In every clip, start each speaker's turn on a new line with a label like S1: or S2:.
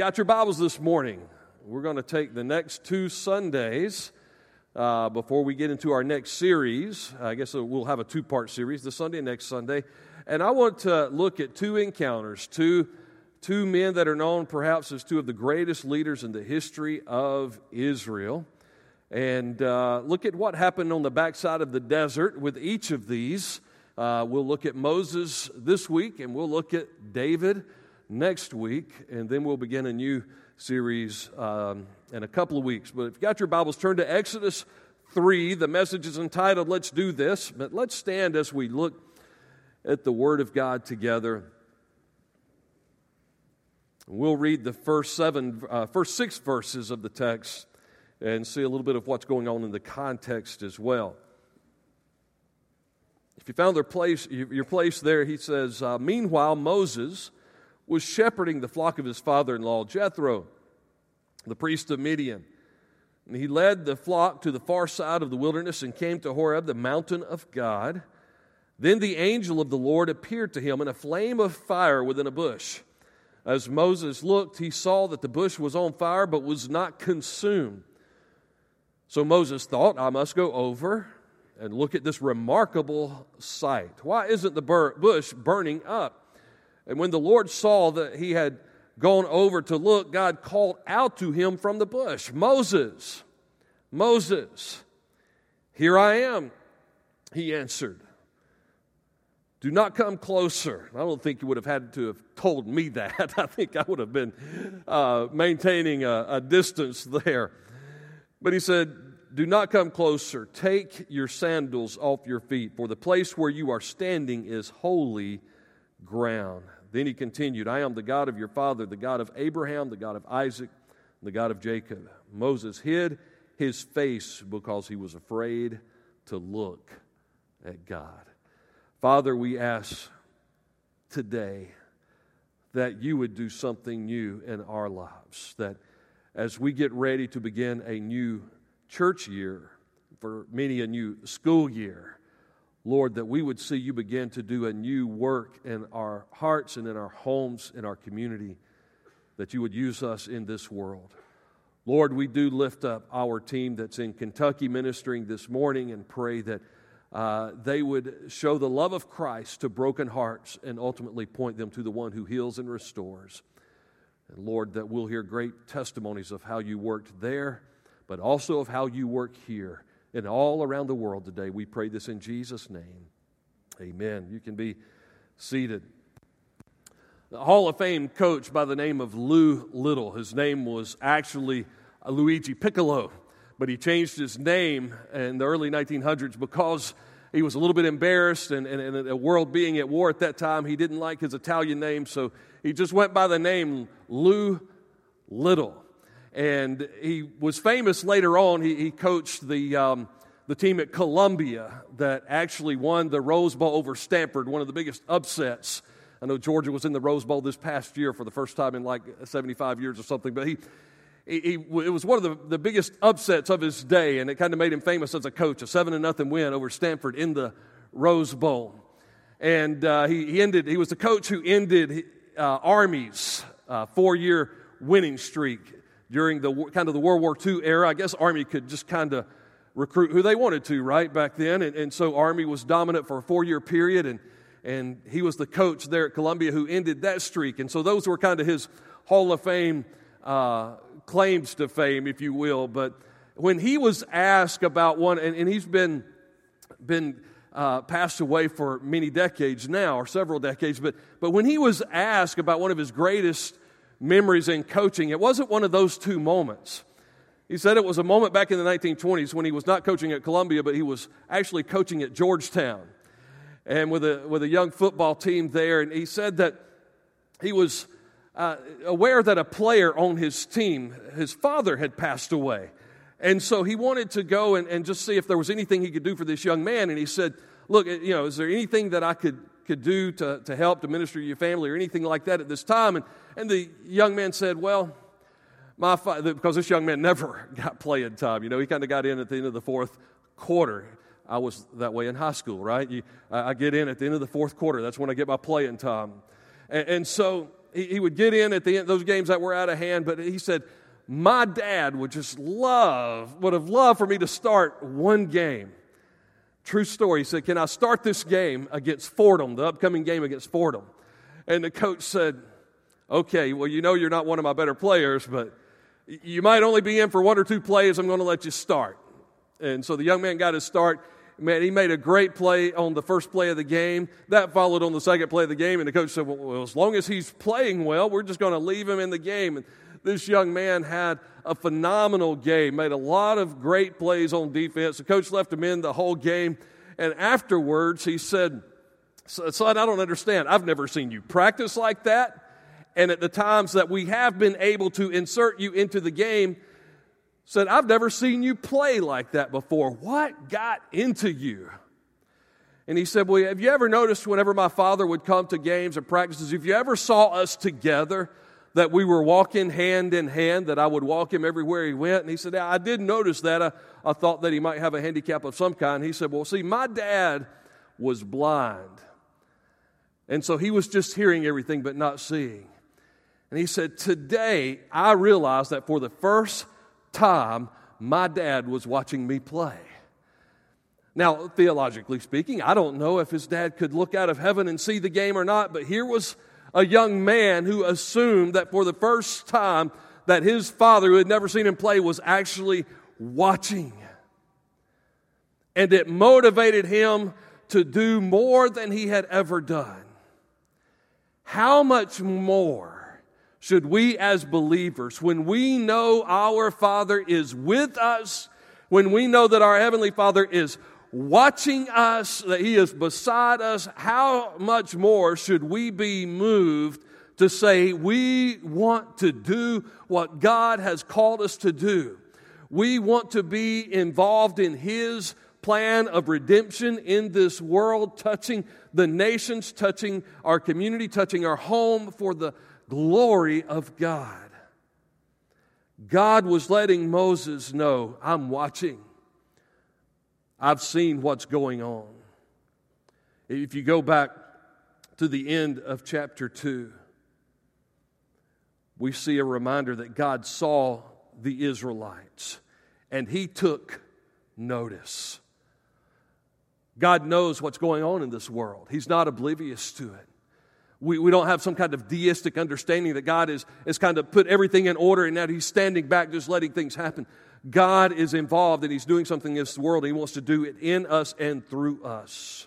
S1: got your Bibles this morning, we're going to take the next two Sundays uh, before we get into our next series. I guess we'll have a two part series this Sunday and next Sunday. And I want to look at two encounters, two, two men that are known perhaps as two of the greatest leaders in the history of Israel. And uh, look at what happened on the backside of the desert with each of these. Uh, we'll look at Moses this week, and we'll look at David next week, and then we'll begin a new series um, in a couple of weeks. But if you got your Bibles, turn to Exodus 3. The message is entitled, Let's Do This. But let's stand as we look at the Word of God together. We'll read the first seven, uh, first six verses of the text and see a little bit of what's going on in the context as well. If you found their place, your place there, he says, uh, Meanwhile, Moses was shepherding the flock of his father in law, Jethro, the priest of Midian. And he led the flock to the far side of the wilderness and came to Horeb, the mountain of God. Then the angel of the Lord appeared to him in a flame of fire within a bush. As Moses looked, he saw that the bush was on fire but was not consumed. So Moses thought, I must go over and look at this remarkable sight. Why isn't the bush burning up? And when the Lord saw that he had gone over to look, God called out to him from the bush Moses, Moses, here I am, he answered. Do not come closer. I don't think you would have had to have told me that. I think I would have been uh, maintaining a, a distance there. But he said, Do not come closer. Take your sandals off your feet, for the place where you are standing is holy ground. Then he continued, I am the God of your father, the God of Abraham, the God of Isaac, the God of Jacob. Moses hid his face because he was afraid to look at God. Father, we ask today that you would do something new in our lives, that as we get ready to begin a new church year, for many a new school year, Lord, that we would see you begin to do a new work in our hearts and in our homes, in our community, that you would use us in this world. Lord, we do lift up our team that's in Kentucky ministering this morning and pray that uh, they would show the love of Christ to broken hearts and ultimately point them to the one who heals and restores. And Lord, that we'll hear great testimonies of how you worked there, but also of how you work here and all around the world today. We pray this in Jesus' name. Amen. You can be seated. The Hall of Fame coach by the name of Lou Little. His name was actually Luigi Piccolo, but he changed his name in the early 1900s because he was a little bit embarrassed and, and, and the world being at war at that time, he didn't like his Italian name, so he just went by the name Lou Little and he was famous later on. He, he coached the, um, the team at Columbia that actually won the Rose Bowl over Stanford, one of the biggest upsets. I know Georgia was in the Rose Bowl this past year for the first time in like 75 years or something, but he, he, he it was one of the, the biggest upsets of his day, and it kind of made him famous as a coach. A seven to nothing win over Stanford in the Rose Bowl, and uh, he, he ended. He was the coach who ended uh, Army's uh, four-year winning streak during the kind of the World War II era. I guess Army could just kind of recruit who they wanted to, right, back then. And, and so Army was dominant for a four year period, and, and he was the coach there at Columbia who ended that streak. And so those were kind of his Hall of Fame uh, claims to fame, if you will. But when he was asked about one, and, and he's been, been uh, passed away for many decades now, or several decades, but, but when he was asked about one of his greatest memories in coaching, it wasn't one of those two moments. He said it was a moment back in the 1920s when he was not coaching at Columbia, but he was actually coaching at Georgetown and with a, with a young football team there. And he said that he was uh, aware that a player on his team, his father had passed away. And so he wanted to go and, and just see if there was anything he could do for this young man. And he said, Look, you know, is there anything that I could could do to, to help to minister to your family or anything like that at this time. And, and the young man said, Well, my fa-, because this young man never got playing time. You know, he kind of got in at the end of the fourth quarter. I was that way in high school, right? You, I get in at the end of the fourth quarter. That's when I get my playing time. And, and so he, he would get in at the end, those games that were out of hand, but he said, my dad would just love, would have loved for me to start one game. True story. He said, Can I start this game against Fordham, the upcoming game against Fordham? And the coach said, Okay, well, you know you're not one of my better players, but you might only be in for one or two plays. I'm going to let you start. And so the young man got his start. Man, he made a great play on the first play of the game. That followed on the second play of the game, and the coach said, Well, well as long as he's playing well, we're just going to leave him in the game. And this young man had a phenomenal game, made a lot of great plays on defense. The coach left him in the whole game. And afterwards, he said, Son, I don't understand. I've never seen you practice like that. And at the times that we have been able to insert you into the game, said, I've never seen you play like that before. What got into you? And he said, Well, have you ever noticed whenever my father would come to games or practices, if you ever saw us together, that we were walking hand in hand, that I would walk him everywhere he went. And he said, I did notice that. I, I thought that he might have a handicap of some kind. He said, Well, see, my dad was blind. And so he was just hearing everything but not seeing. And he said, Today I realized that for the first time, my dad was watching me play. Now, theologically speaking, I don't know if his dad could look out of heaven and see the game or not, but here was a young man who assumed that for the first time that his father, who had never seen him play, was actually watching. And it motivated him to do more than he had ever done. How much more should we as believers, when we know our Father is with us, when we know that our Heavenly Father is watching us, that He is beside us, how much more should we be moved to say, we want to do what God has called us to do? We want to be involved in His plan of redemption in this world, touching the nations, touching our community, touching our home for the glory of God. God was letting Moses know, I'm watching. I've seen what's going on. If you go back to the end of chapter 2, we see a reminder that God saw the Israelites and he took notice. God knows what's going on in this world, He's not oblivious to it. We, we don't have some kind of deistic understanding that God is, is kind of put everything in order and now He's standing back just letting things happen. God is involved and He's doing something in this world. And he wants to do it in us and through us.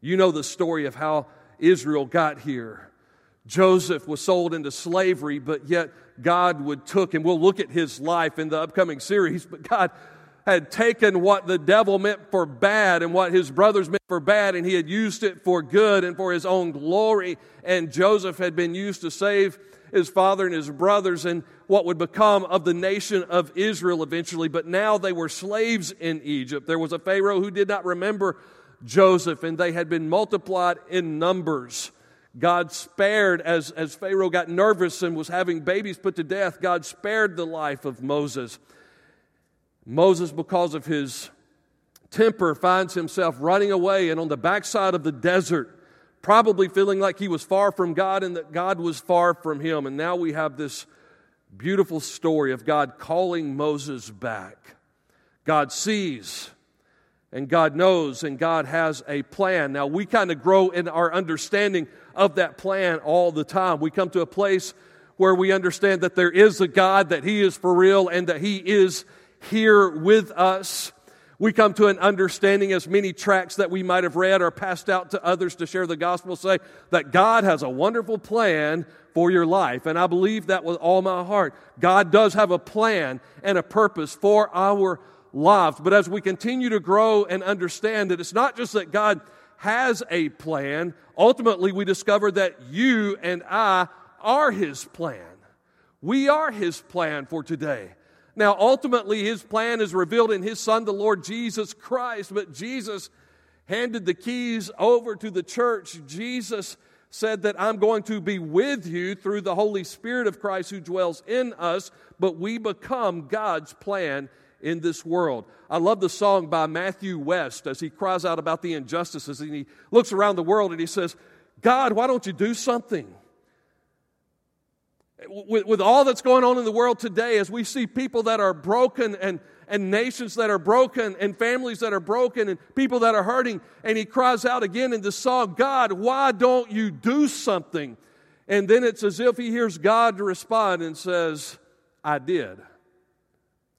S1: You know the story of how Israel got here. Joseph was sold into slavery, but yet God would took, and we'll look at his life in the upcoming series, but God had taken what the devil meant for bad and what his brothers meant for bad, and he had used it for good and for his own glory. And Joseph had been used to save his father and his brothers and what would become of the nation of Israel eventually. But now they were slaves in Egypt. There was a Pharaoh who did not remember Joseph, and they had been multiplied in numbers. God spared, as, as Pharaoh got nervous and was having babies put to death, God spared the life of Moses. Moses, because of his temper, finds himself running away and on the backside of the desert probably feeling like he was far from God and that God was far from him. And now we have this beautiful story of God calling Moses back. God sees and God knows and God has a plan. Now we kind of grow in our understanding of that plan all the time. We come to a place where we understand that there is a God, that He is for real, and that He is here with us we come to an understanding as many tracts that we might have read or passed out to others to share the gospel say that God has a wonderful plan for your life. And I believe that with all my heart. God does have a plan and a purpose for our lives. But as we continue to grow and understand that it's not just that God has a plan, ultimately we discover that you and I are His plan. We are His plan for today. Now, ultimately, his plan is revealed in his son, the Lord Jesus Christ, but Jesus handed the keys over to the church. Jesus said that I'm going to be with you through the Holy Spirit of Christ who dwells in us, but we become God's plan in this world. I love the song by Matthew West as he cries out about the injustices and he looks around the world and he says, God, why don't you do something? With, with all that's going on in the world today, as we see people that are broken and, and nations that are broken and families that are broken and people that are hurting, and he cries out again in the song, God, why don't you do something? And then it's as if he hears God respond and says, I did.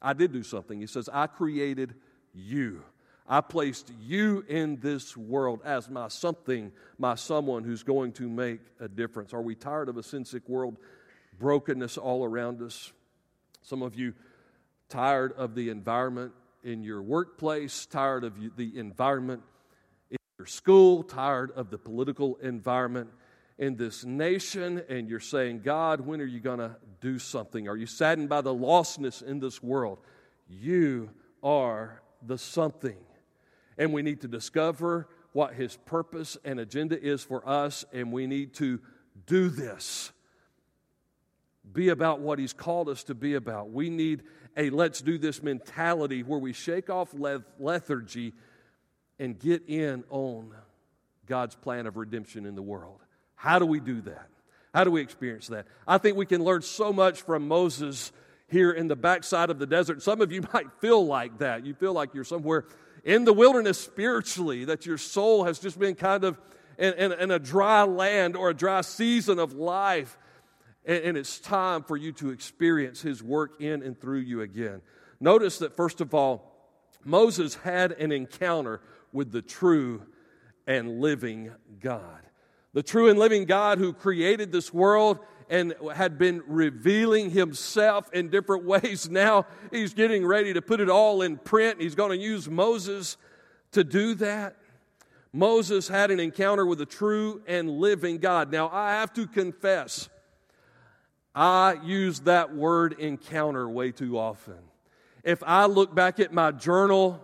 S1: I did do something. He says, I created you. I placed you in this world as my something, my someone who's going to make a difference. Are we tired of a sin sick world, brokenness all around us? Some of you tired of the environment in your workplace, tired of the environment in your school, tired of the political environment in this nation, and you're saying, God, when are you going to do something? Are you saddened by the lostness in this world? You are the something. And we need to discover what His purpose and agenda is for us, and we need to do this. Be about what He's called us to be about. We need a let's do this mentality where we shake off lethargy and get in on God's plan of redemption in the world. How do we do that? How do we experience that? I think we can learn so much from Moses here in the backside of the desert. Some of you might feel like that. You feel like you're somewhere in the wilderness spiritually, that your soul has just been kind of in, in, in a dry land or a dry season of life. And, and it's time for you to experience His work in and through you again. Notice that, first of all, Moses had an encounter with the true and living God. The true and living God who created this world and had been revealing himself in different ways. Now he's getting ready to put it all in print. He's going to use Moses to do that. Moses had an encounter with the true and living God. Now I have to confess, I use that word encounter way too often. If I look back at my journal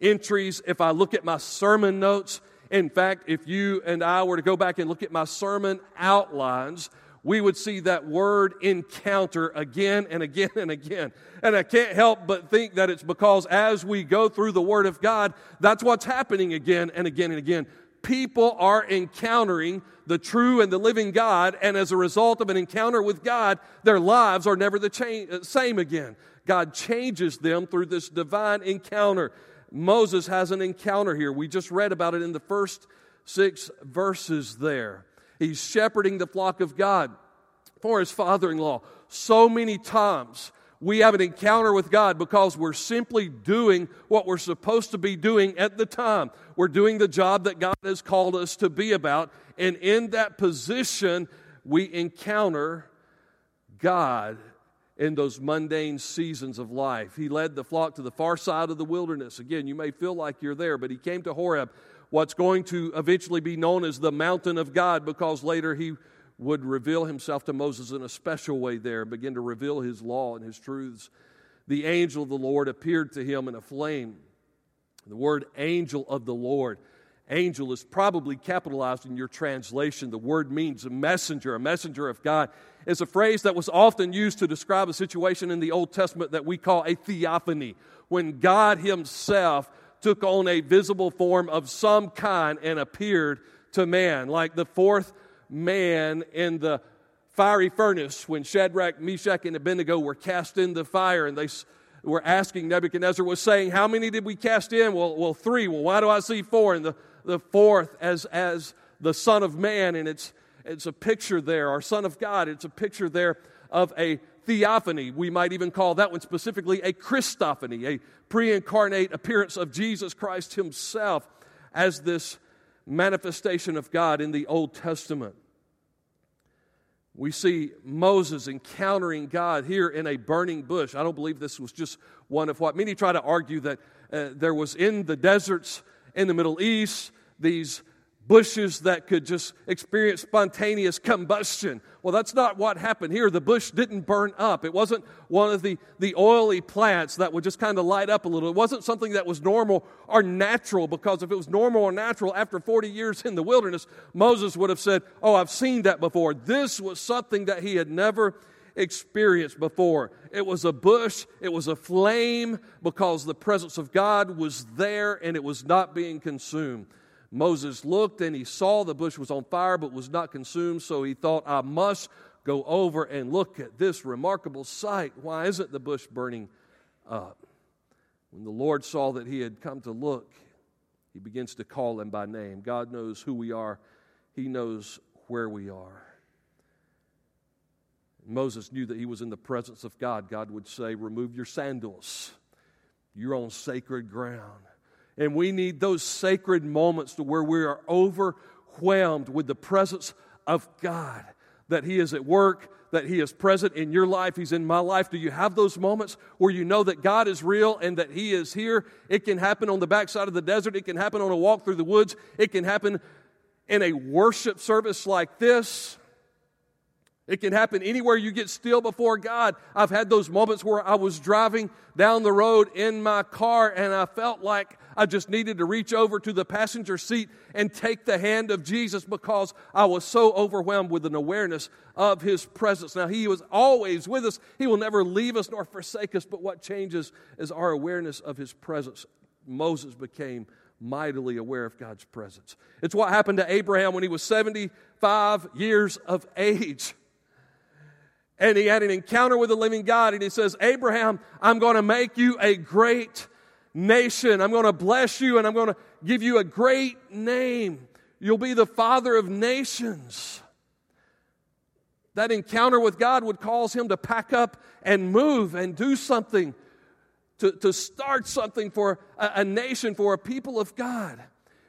S1: entries, if I look at my sermon notes, in fact, if you and I were to go back and look at my sermon outlines, we would see that word encounter again and again and again. And I can't help but think that it's because as we go through the Word of God, that's what's happening again and again and again. People are encountering the true and the living God, and as a result of an encounter with God, their lives are never the cha- uh, same again. God changes them through this divine encounter. Moses has an encounter here. We just read about it in the first six verses there. He's shepherding the flock of God for his father in law. So many times we have an encounter with God because we're simply doing what we're supposed to be doing at the time. We're doing the job that God has called us to be about. And in that position, we encounter God in those mundane seasons of life. He led the flock to the far side of the wilderness. Again, you may feel like you're there, but he came to Horeb what's going to eventually be known as the mountain of God because later he would reveal himself to Moses in a special way there, begin to reveal his law and his truths. The angel of the Lord appeared to him in a flame. The word angel of the Lord. Angel is probably capitalized in your translation. The word means a messenger, a messenger of God. It's a phrase that was often used to describe a situation in the Old Testament that we call a theophany, when God Himself took on a visible form of some kind and appeared to man, like the fourth man in the fiery furnace when Shadrach, Meshach, and Abednego were cast in the fire and they were asking Nebuchadnezzar was saying, How many did we cast in? Well, well three. Well, why do I see four? And the, the fourth as, as the Son of Man, and it's, it's a picture there, our Son of God, it's a picture there of a theophany. We might even call that one specifically a Christophany, a pre incarnate appearance of Jesus Christ Himself as this manifestation of God in the Old Testament. We see Moses encountering God here in a burning bush. I don't believe this was just one of what many try to argue that uh, there was in the deserts in the Middle East these bushes that could just experience spontaneous combustion. Well, that's not what happened here. The bush didn't burn up. It wasn't one of the, the oily plants that would just kind of light up a little. It wasn't something that was normal or natural, because if it was normal or natural after 40 years in the wilderness, Moses would have said, Oh, I've seen that before. This was something that he had never experienced before. It was a bush, it was a flame, because the presence of God was there and it was not being consumed. Moses looked and he saw the bush was on fire but was not consumed, so he thought, I must go over and look at this remarkable sight. Why isn't the bush burning up? When the Lord saw that he had come to look, he begins to call him by name. God knows who we are, He knows where we are. Moses knew that he was in the presence of God. God would say, Remove your sandals. You're on sacred ground. And we need those sacred moments to where we are overwhelmed with the presence of God, that He is at work, that He is present in your life, He's in my life? Do you have those moments where you know that God is real and that He is here? It can happen on the backside of the desert, it can happen on a walk through the woods, it can happen in a worship service like this. It can happen anywhere you get still before God. I've had those moments where I was driving down the road in my car and I felt like I just needed to reach over to the passenger seat and take the hand of Jesus because I was so overwhelmed with an awareness of His presence. Now, He was always with us, He will never leave us nor forsake us, but what changes is our awareness of His presence. Moses became mightily aware of God's presence. It's what happened to Abraham when he was 75 years of age and he had an encounter with the living God. And he says, Abraham, I'm going to make you a great nation. I'm going to bless you and I'm going to give you a great name. You'll be the father of nations. That encounter with God would cause him to pack up and move and do something, to, to start something for a, a nation, for a people of God.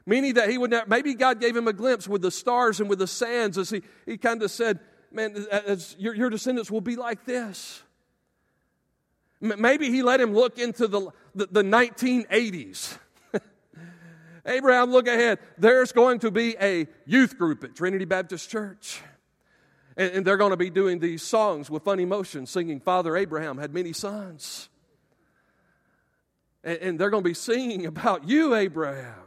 S1: Meaning that he would maybe God gave him a glimpse with the stars and with the sands as he, he kind of said, man, your, your descendants will be like this. Maybe he let him look into the, the, the 1980s. Abraham, look ahead. There's going to be a youth group at Trinity Baptist Church. And, and they're going to be doing these songs with funny motion, singing, Father Abraham had many sons. And, and they're going to be singing about you, Abraham.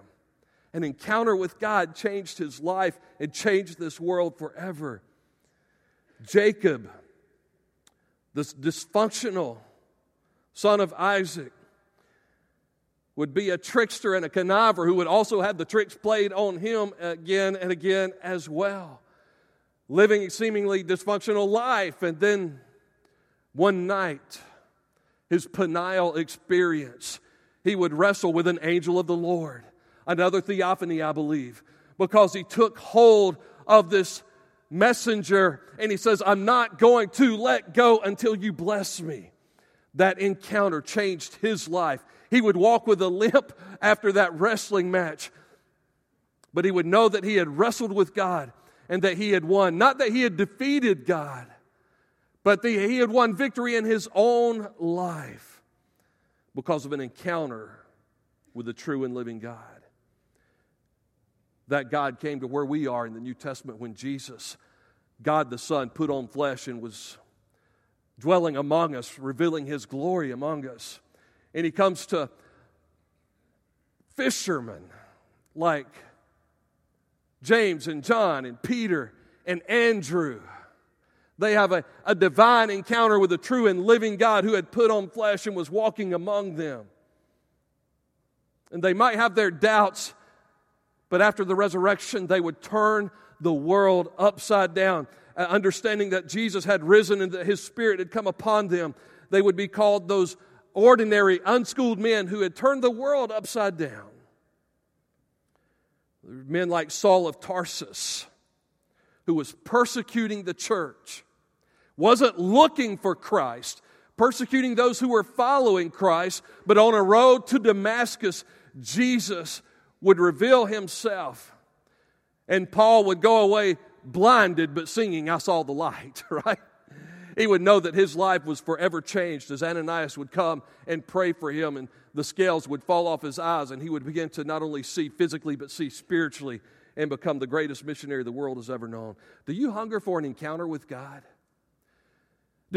S1: An encounter with God changed his life and changed this world forever. Jacob, this dysfunctional son of Isaac, would be a trickster and a conniver who would also have the tricks played on him again and again as well. Living a seemingly dysfunctional life, and then one night, his Peniel experience, he would wrestle with an angel of the Lord. Another theophany, I believe, because he took hold of this messenger and he says, I'm not going to let go until you bless me. That encounter changed his life. He would walk with a limp after that wrestling match, but he would know that he had wrestled with God and that he had won. Not that he had defeated God, but that he had won victory in his own life because of an encounter with the true and living God that God came to where we are in the New Testament when Jesus, God the Son, put on flesh and was dwelling among us, revealing his glory among us. And he comes to fishermen like James and John and Peter and Andrew. They have a, a divine encounter with the true and living God who had put on flesh and was walking among them. And they might have their doubts but after the resurrection, they would turn the world upside down, uh, understanding that Jesus had risen and that his spirit had come upon them. They would be called those ordinary, unschooled men who had turned the world upside down. Men like Saul of Tarsus, who was persecuting the church, wasn't looking for Christ, persecuting those who were following Christ, but on a road to Damascus, Jesus would reveal himself, and Paul would go away blinded but singing, I saw the light, right? He would know that his life was forever changed as Ananias would come and pray for him, and the scales would fall off his eyes, and he would begin to not only see physically but see spiritually and become the greatest missionary the world has ever known. Do you hunger for an encounter with God?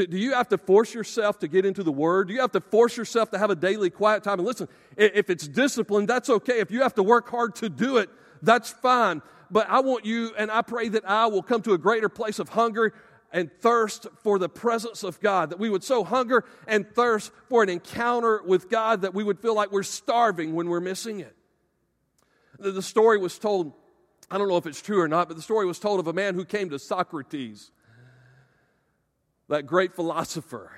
S1: Do, you have to force yourself to get into the Word? Do you have to force yourself to have a daily quiet time? And listen, if it's discipline, that's okay. If you have to work hard to do it, that's fine. But I want you, and I pray that I will come to a greater place of hunger and thirst for the presence of God, that we would so hunger and thirst for an encounter with God that we would feel like we're starving when we're missing it. The story was told, I don't know if it's true or not, but the story was told of a man who came to Socrates that great philosopher.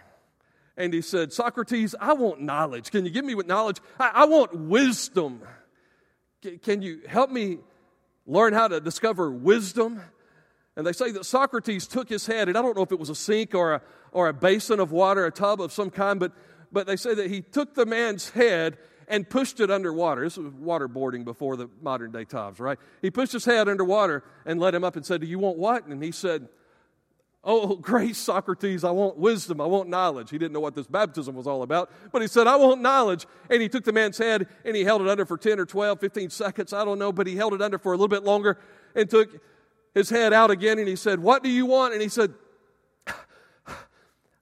S1: And he said, Socrates, I want knowledge. Can you give me what knowledge? I, I want wisdom. C- can you help me learn how to discover wisdom? And they say that Socrates took his head, and I don't know if it was a sink or a, or a basin of water, a tub of some kind, but, but they say that he took the man's head and pushed it underwater. This was waterboarding before the modern day tubs, right? He pushed his head underwater and let him up and said, Do you want what? And he said, Oh, great Socrates, I want wisdom, I want knowledge. He didn't know what this baptism was all about, but he said, I want knowledge. And he took the man's head and he held it under for 10 or 12, 15 seconds, I don't know, but he held it under for a little bit longer and took his head out again and he said, What do you want? And he said,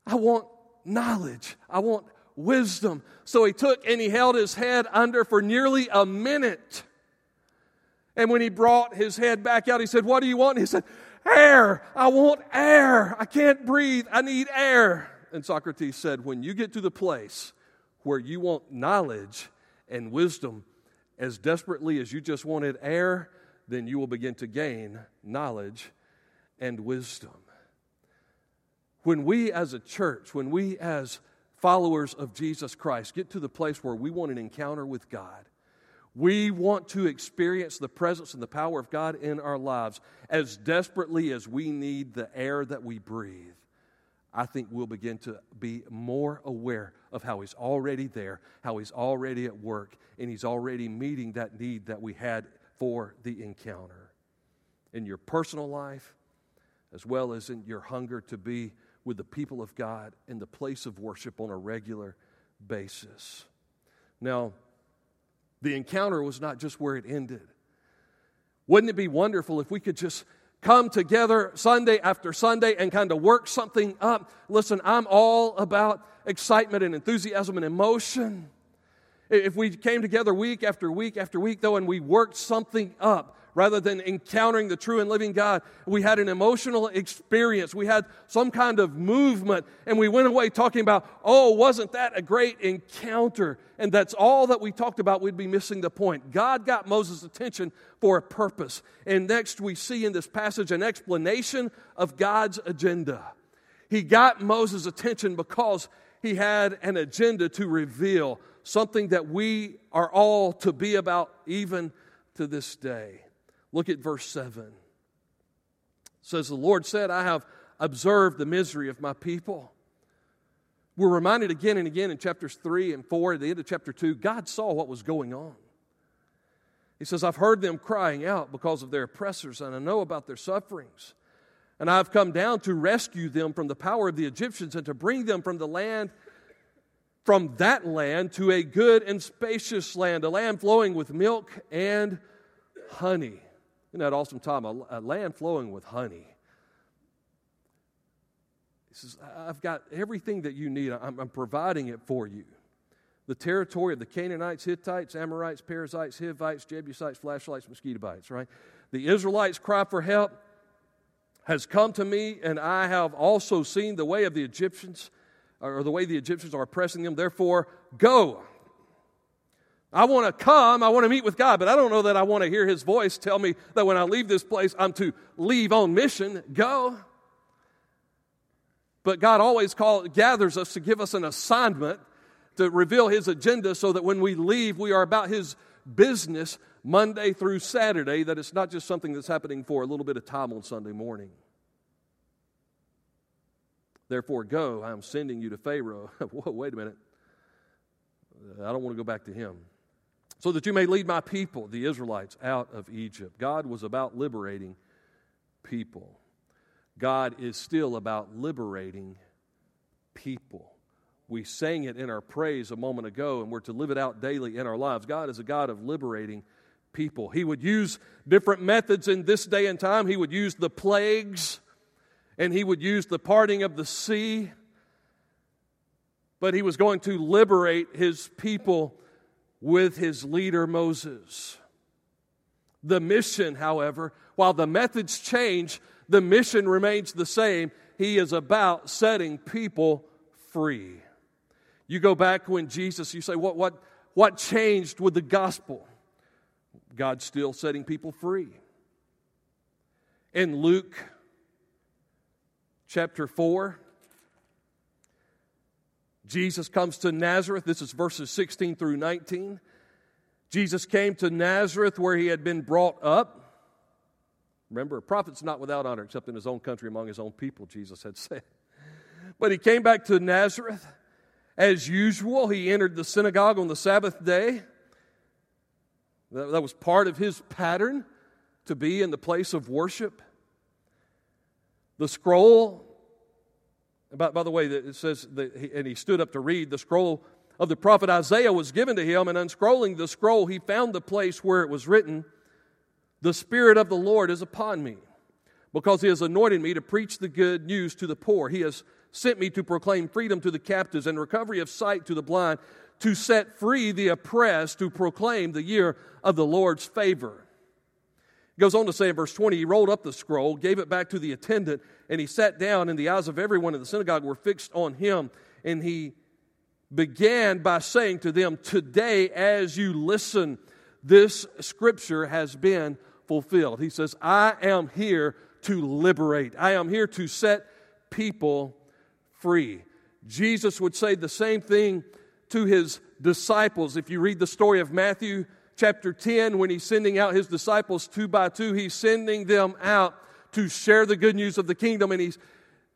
S1: I want knowledge, I want wisdom. So he took and he held his head under for nearly a minute. And when he brought his head back out, he said, What do you want? And he said, Air. I want air. I can't breathe. I need air. And Socrates said, When you get to the place where you want knowledge and wisdom as desperately as you just wanted air, then you will begin to gain knowledge and wisdom. When we as a church, when we as followers of Jesus Christ get to the place where we want an encounter with God. We want to experience the presence and the power of God in our lives as desperately as we need the air that we breathe. I think we'll begin to be more aware of how He's already there, how He's already at work, and He's already meeting that need that we had for the encounter. In your personal life, as well as in your hunger to be with the people of God in the place of worship on a regular basis. Now, the encounter was not just where it ended. Wouldn't it be wonderful if we could just come together Sunday after Sunday and kind of work something up? Listen, I'm all about excitement and enthusiasm and emotion. If we came together week after week after week, though, and we worked something up, rather than encountering the true and living God, we had an emotional experience. We had some kind of movement, and we went away talking about, oh, wasn't that a great encounter? And that's all that we talked about, we'd be missing the point. God got Moses' attention for a purpose. And next, we see in this passage an explanation of God's agenda. He got Moses' attention because he had an agenda to reveal something that we are all to be about even to this day. Look at verse 7. It says, The Lord said, I have observed the misery of my people. We're reminded again and again in chapters 3 and 4, at the end of chapter 2, God saw what was going on. He says, I've heard them crying out because of their oppressors, and I know about their sufferings. And I've come down to rescue them from the power of the Egyptians and to bring them from the land, from that land to a good and spacious land, a land flowing with milk and honey. Isn't that awesome, Tom? A, a land flowing with honey. He says, I've got everything that you need. I'm, I'm providing it for you. The territory of the Canaanites, Hittites, Amorites, Perizzites, Hivites, Jebusites, flashlights, mosquito bites, right? The Israelites' cry for help has come to me, and I have also seen the way of the Egyptians, or the way the Egyptians are oppressing them. Therefore, go. I want to come, I want to meet with God, but I don't know that I want to hear His voice tell me that when I leave this place, I'm to leave on mission. Go. But God always call, gathers us to give us an assignment to reveal His agenda so that when we leave, we are about His business Monday through Saturday, that it's not just something that's happening for a little bit of time on Sunday morning. Therefore, go, I am sending you to Pharaoh. Wait a minute. I don't want to go back to him so that you may lead my people, the Israelites, out of Egypt. God was about liberating people. God is still about liberating people. We sang it in our praise a moment ago, and we're to live it out daily in our lives. God is a God of liberating people. He would use different methods in this day and time. He would use the plagues, and he would use the parting of the sea, but he was going to liberate his people with his leader Moses. The mission, however, while the methods change, the mission remains the same. He is about setting people free. You go back when Jesus, you say, what, what, what changed with the gospel? God's still setting people free. In Luke chapter 4, Jesus comes to Nazareth. This is verses 16 through 19. Jesus came to Nazareth where he had been brought up. Remember, a prophet's not without honor except in his own country among his own people, Jesus had said. But he came back to Nazareth. As usual, he entered the synagogue on the Sabbath day. That was part of his pattern to be in the place of worship. The scroll, by, by the way, it says, that he, and he stood up to read, the scroll of the prophet Isaiah was given to him, and unscrolling the scroll, he found the place where it was written, The Spirit of the Lord is upon me, because he has anointed me to preach the good news to the poor. He has sent me to proclaim freedom to the captives and recovery of sight to the blind, to set free the oppressed, to proclaim the year of the Lord's favor. He goes on to say in verse 20, he rolled up the scroll, gave it back to the attendant, and he sat down, and the eyes of everyone in the synagogue were fixed on him. And he began by saying to them, Today, as you listen, this scripture has been fulfilled. He says, I am here to liberate, I am here to set people free. Jesus would say the same thing to his disciples. If you read the story of Matthew chapter 10, when he's sending out his disciples two by two, he's sending them out to share the good news of the kingdom, and he's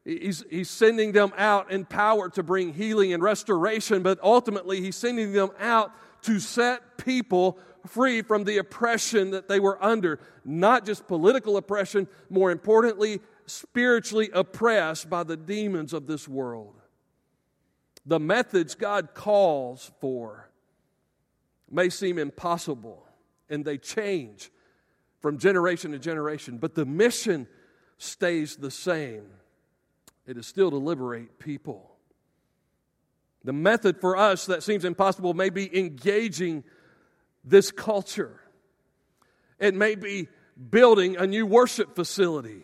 S1: He's, he's sending them out in power to bring healing and restoration, but ultimately, he's sending them out to set people free from the oppression that they were under. Not just political oppression, more importantly, spiritually oppressed by the demons of this world. The methods God calls for may seem impossible and they change from generation to generation, but the mission stays the same. It is still to liberate people. The method for us that seems impossible may be engaging this culture. It may be building a new worship facility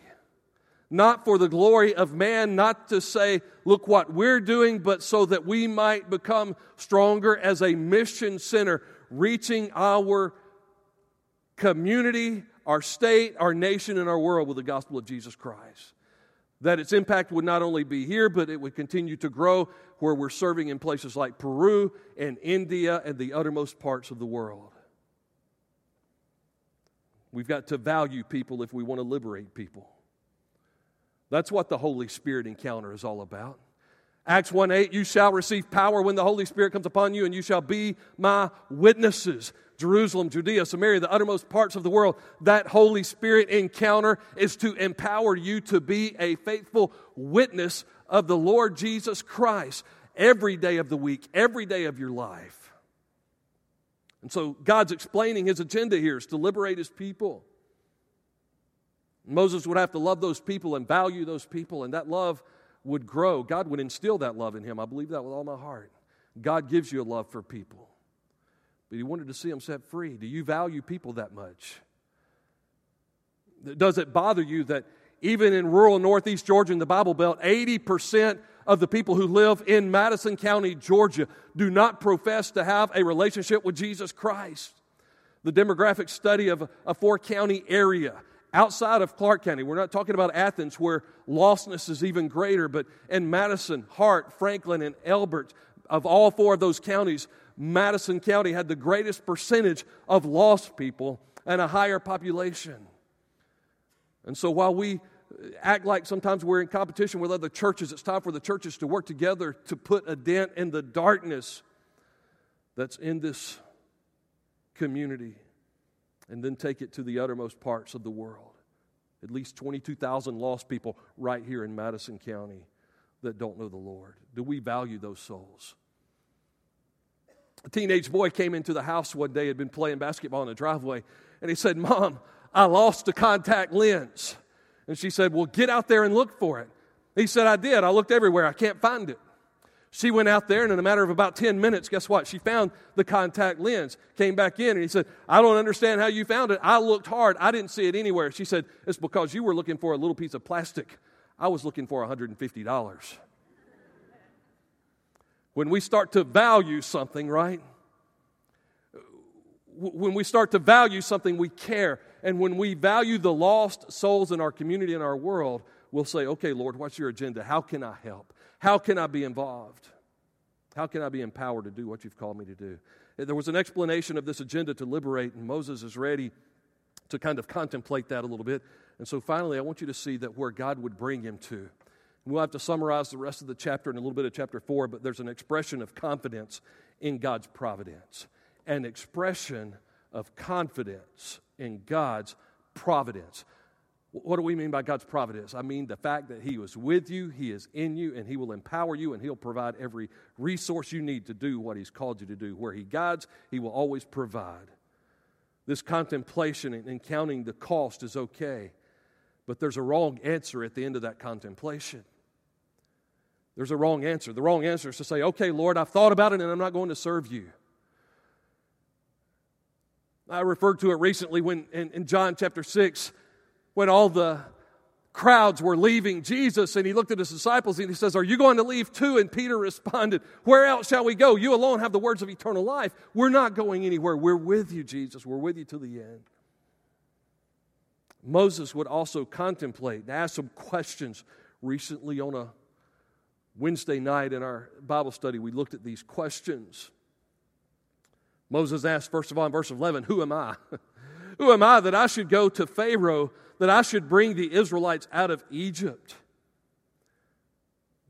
S1: not for the glory of man, not to say, look what we're doing, but so that we might become stronger as a mission center, reaching our community, our state, our nation, and our world with the gospel of Jesus Christ. That its impact would not only be here, but it would continue to grow where we're serving in places like Peru and India and the uttermost parts of the world. We've got to value people if we want to liberate people. That's what the Holy Spirit encounter is all about. Acts 1 8, you shall receive power when the Holy Spirit comes upon you, and you shall be my witnesses. Jerusalem, Judea, Samaria, the uttermost parts of the world. That Holy Spirit encounter is to empower you to be a faithful witness of the Lord Jesus Christ every day of the week, every day of your life. And so God's explaining his agenda here is to liberate his people. Moses would have to love those people and value those people, and that love would grow. God would instill that love in him. I believe that with all my heart. God gives you a love for people, but He wanted to see them set free. Do you value people that much? Does it bother you that even in rural northeast Georgia in the Bible Belt, 80% of the people who live in Madison County, Georgia, do not profess to have a relationship with Jesus Christ? The demographic study of a four county area outside of Clarke County. We're not talking about Athens where lostness is even greater, but in Madison, Hart, Franklin, and Elbert, of all four of those counties, Madison County had the greatest percentage of lost people and a higher population. And so while we act like sometimes we're in competition with other churches, it's time for the churches to work together to put a dent in the darkness that's in this community and then take it to the uttermost parts of the world. At least 22,000 lost people right here in Madison County that don't know the Lord. Do we value those souls? A teenage boy came into the house one day, had been playing basketball in the driveway, and he said, Mom, I lost a contact lens. And she said, Well, get out there and look for it. He said, I did. I looked everywhere. I can't find it. She went out there, and in a matter of about 10 minutes, guess what? She found the contact lens, came back in, and he said, I don't understand how you found it. I looked hard. I didn't see it anywhere. She said, It's because you were looking for a little piece of plastic. I was looking for $150. When we start to value something, right? When we start to value something, we care. And when we value the lost souls in our community and our world, we'll say, okay, Lord, what's your agenda? How can I help? How can I be involved? How can I be empowered to do what you've called me to do? There was an explanation of this agenda to liberate, and Moses is ready to kind of contemplate that a little bit. And so finally, I want you to see that where God would bring him to. And we'll have to summarize the rest of the chapter in a little bit of chapter 4, but there's an expression of confidence in God's providence, an expression of confidence in God's providence. What do we mean by God's providence? I mean the fact that He was with you, He is in you, and He will empower you, and He'll provide every resource you need to do what He's called you to do. Where He guides, He will always provide. This contemplation and counting the cost is okay, but there's a wrong answer at the end of that contemplation. There's a wrong answer. The wrong answer is to say, okay, Lord, I've thought about it and I'm not going to serve you. I referred to it recently when in, in John chapter 6 when all the crowds were leaving Jesus and he looked at his disciples and he says, Are you going to leave too? And Peter responded, Where else shall we go? You alone have the words of eternal life. We're not going anywhere. We're with you, Jesus. We're with you to the end. Moses would also contemplate and ask some questions. Recently, on a Wednesday night in our Bible study, we looked at these questions. Moses asked, first of all, in verse 11, Who am I? Who am I that I should go to Pharaoh that I should bring the Israelites out of Egypt.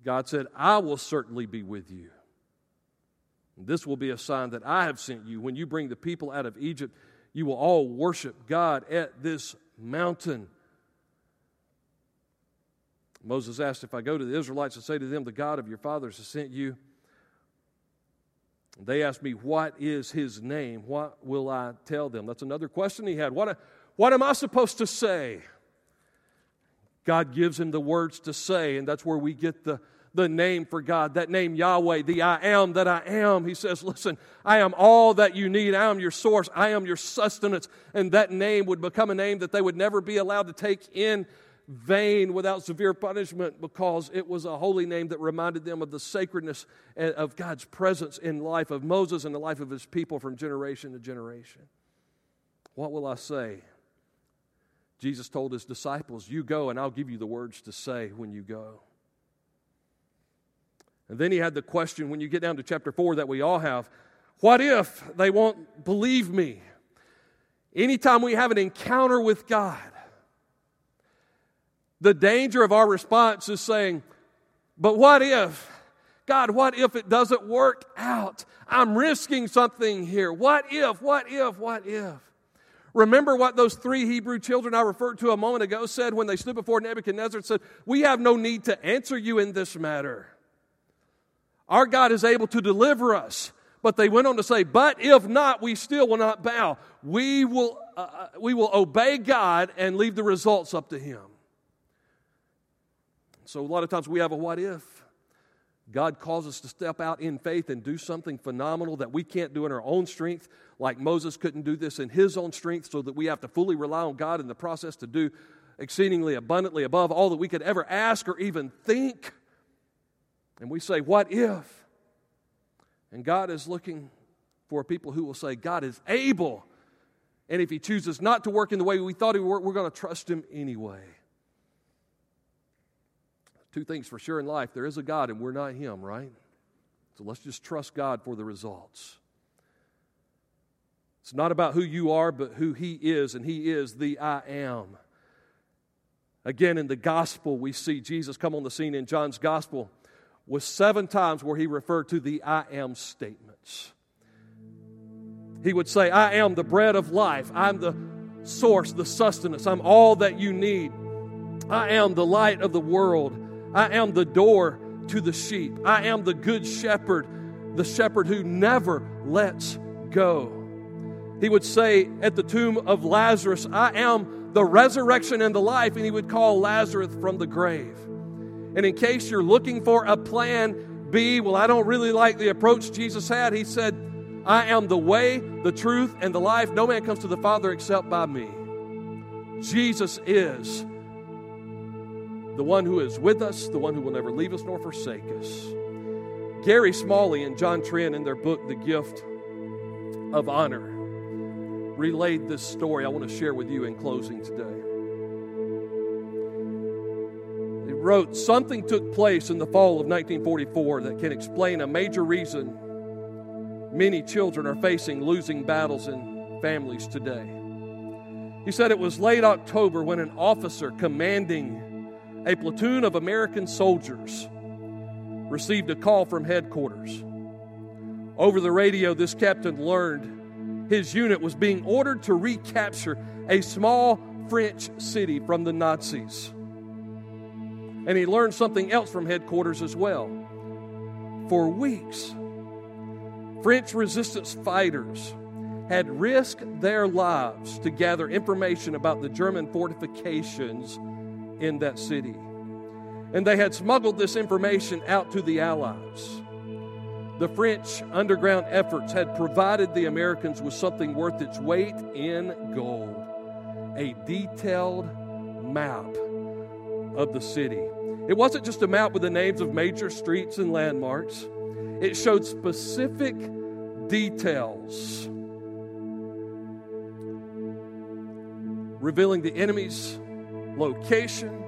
S1: God said, I will certainly be with you. This will be a sign that I have sent you. When you bring the people out of Egypt, you will all worship God at this mountain. Moses asked, If I go to the Israelites and say to them, The God of your fathers has sent you, they asked me, What is his name? What will I tell them? That's another question he had. What, what am I supposed to say? God gives him the words to say, and that's where we get the, the name for God, that name Yahweh, the I am that I am. He says, Listen, I am all that you need. I am your source. I am your sustenance. And that name would become a name that they would never be allowed to take in vain without severe punishment because it was a holy name that reminded them of the sacredness of God's presence in life of Moses and the life of his people from generation to generation. What will I say? Jesus told his disciples, You go, and I'll give you the words to say when you go. And then he had the question when you get down to chapter 4 that we all have what if they won't believe me? Anytime we have an encounter with God, the danger of our response is saying, But what if? God, what if it doesn't work out? I'm risking something here. What if? What if? What if? Remember what those three Hebrew children I referred to a moment ago said when they stood before Nebuchadnezzar and said, We have no need to answer you in this matter. Our God is able to deliver us. But they went on to say, But if not, we still will not bow. We will, uh, uh we will obey God and leave the results up to Him. So a lot of times we have a what if. God calls us to step out in faith and do something phenomenal that we can't do in our own strength, like Moses couldn't do this in his own strength, so that we have to fully rely on God in the process to do exceedingly abundantly above all that we could ever ask or even think. And we say, What if? And God is looking for people who will say, God is able. And if He chooses not to work in the way we thought He would work, we're going to trust Him anyway. Two things for sure in life there is a God, and we're not Him, right? So let's just trust God for the results. It's not about who you are, but who He is, and He is the I am. Again, in the gospel, we see Jesus come on the scene in John's gospel with seven times where he referred to the I am statements. He would say, I am the bread of life. I'm the source, the sustenance. I'm all that you need. I am the light of the world. I am the door to the sheep. I am the good shepherd, the shepherd who never lets go. He would say at the tomb of Lazarus, I am the resurrection and the life, and he would call Lazarus from the grave. And in case you're looking for a plan B, well, I don't really like the approach Jesus had. He said, I am the way, the truth, and the life. No man comes to the Father except by me. Jesus is the one who is with us, the one who will never leave us nor forsake us. Gary Smalley and John Trent, in their book, The Gift of Honor, relayed this story I want to share with you in closing today. They wrote Something took place in the fall of 1944 that can explain a major reason many children are facing losing battles in families today. He said it was late October when an officer commanding a platoon of American soldiers received a call from headquarters. Over the radio, this captain learned his unit was being ordered to recapture a small French city from the Nazis. And he learned something else from headquarters as well. For weeks, French resistance fighters had risked their lives to gather information about the German fortifications in that city. And they had smuggled this information out to the Allies. The French underground efforts had provided the Americans with something worth its weight in gold a detailed map of the city. It wasn't just a map with the names of major streets and landmarks, it showed specific details revealing the enemy's location,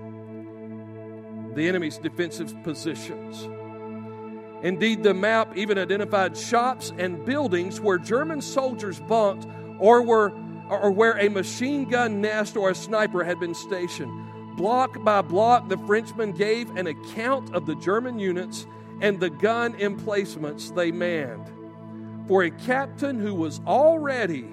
S1: the enemy's defensive positions. Indeed, the map even identified shops and buildings where German soldiers bunked or were or where a machine gun nest or a sniper had been stationed. Block by block, the Frenchmen gave an account of the German units and the gun emplacements they manned. For a captain who was already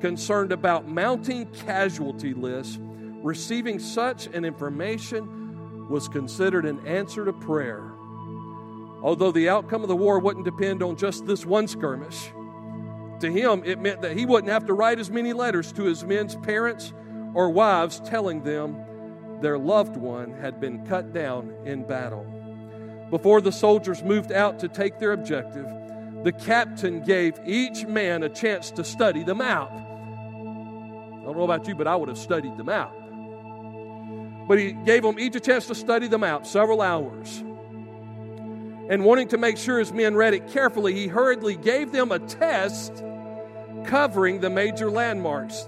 S1: concerned about mounting casualty lists, receiving such an information was considered an answer to prayer. Although the outcome of the war wouldn't depend on just this one skirmish, to him it meant that he wouldn't have to write as many letters to his men's parents or wives telling them their loved one had been cut down in battle. Before the soldiers moved out to take their objective, the captain gave each man a chance to study the map. I don't know about you, but I would have studied the map. But he gave them each a chance to study them out, several hours. And wanting to make sure his men read it carefully, he hurriedly gave them a test covering the major landmarks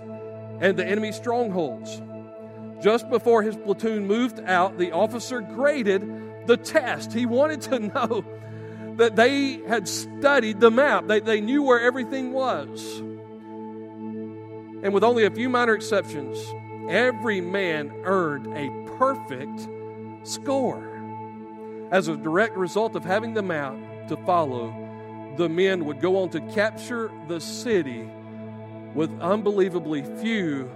S1: and the enemy strongholds. Just before his platoon moved out, the officer graded the test. He wanted to know that they had studied the map, they, they knew where everything was. And with only a few minor exceptions, every man earned a perfect score. As a direct result of having the map to follow, the men would go on to capture the city with unbelievably few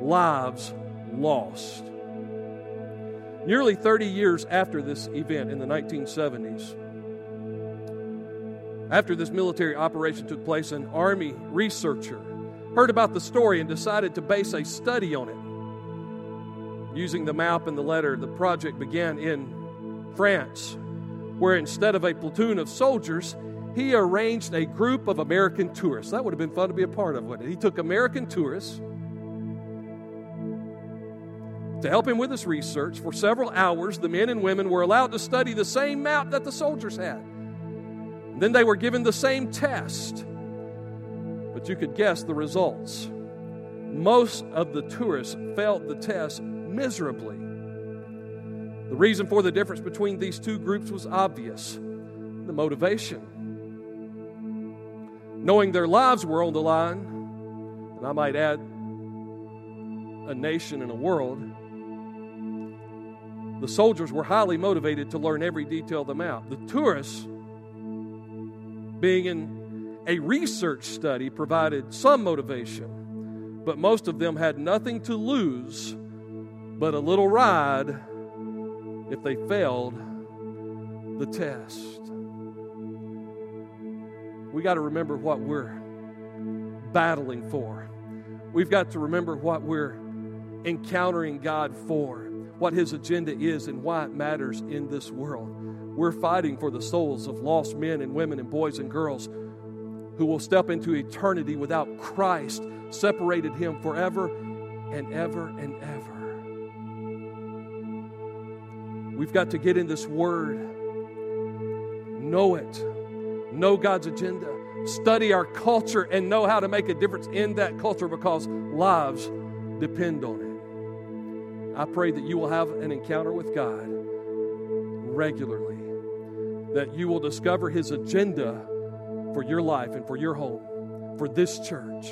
S1: lives lost. Nearly 30 years after this event in the 1970s, after this military operation took place, an Army researcher heard about the story and decided to base a study on it. Using the map and the letter, the project began in France, where instead of a platoon of soldiers, he arranged a group of American tourists. That would have been fun to be a part of, wouldn't it? He took American tourists to help him with his research. For several hours, the men and women were allowed to study the same map that the soldiers had. And then they were given the same test you could guess the results. Most of the tourists failed the test miserably. The reason for the difference between these two groups was obvious the motivation. Knowing their lives were on the line, and I might add, a nation and a world, the soldiers were highly motivated to learn every detail of the map. The tourists, being in a research study provided some motivation, but most of them had nothing to lose but a little ride if they failed the test. We got to remember what we're battling for. We've got to remember what we're encountering God for, what His agenda is, and why it matters in this world. We're fighting for the souls of lost men and women and boys and girls who will step into eternity without Christ, separated him forever and ever and ever. We've got to get in this word, know it, know God's agenda, study our culture, and know how to make a difference in that culture because lives depend on it. I pray that you will have an encounter with God regularly, that you will discover His agenda for your life and for your home, for this church,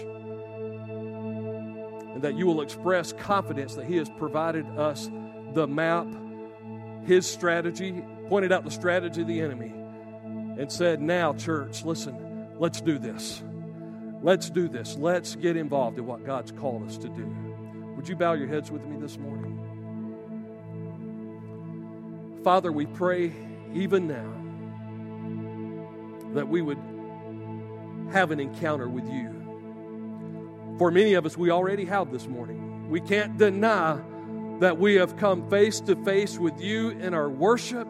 S1: and that you will express confidence that He has provided us the map, His strategy, pointed out the strategy of the enemy, and said, Now, church, listen, let's do this. Let's do this. Let's get involved in what God's called us to do. Would you bow your heads with me this morning? Father, we pray even now that we would have an encounter with you. For many of us, we already have this morning. We can't deny that we have come face to face with you in our worship.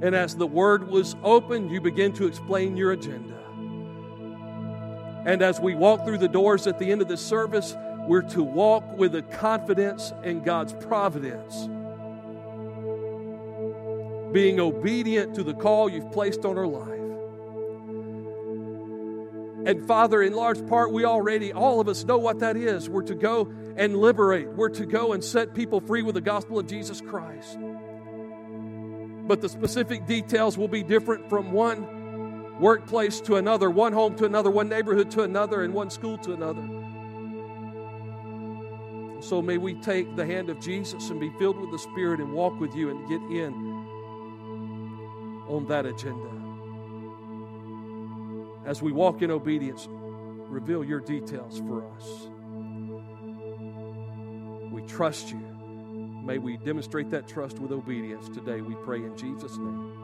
S1: And as the word was opened, you begin to explain your agenda. And as we walk through the doors at the end of this service, we're to walk with a confidence in God's providence, being obedient to the call you've placed on our life. And Father, in large part, we already, all of us know what that is. We're to go and liberate, we're to go and set people free with the gospel of Jesus Christ. But the specific details will be different from one workplace to another, one home to another, one neighborhood to another, and one school to another. So may we take the hand of Jesus and be filled with the Spirit and walk with you and get in on that agenda. As we walk in obedience, reveal your details for us. We trust you. May we demonstrate that trust with obedience today. We pray in Jesus' name.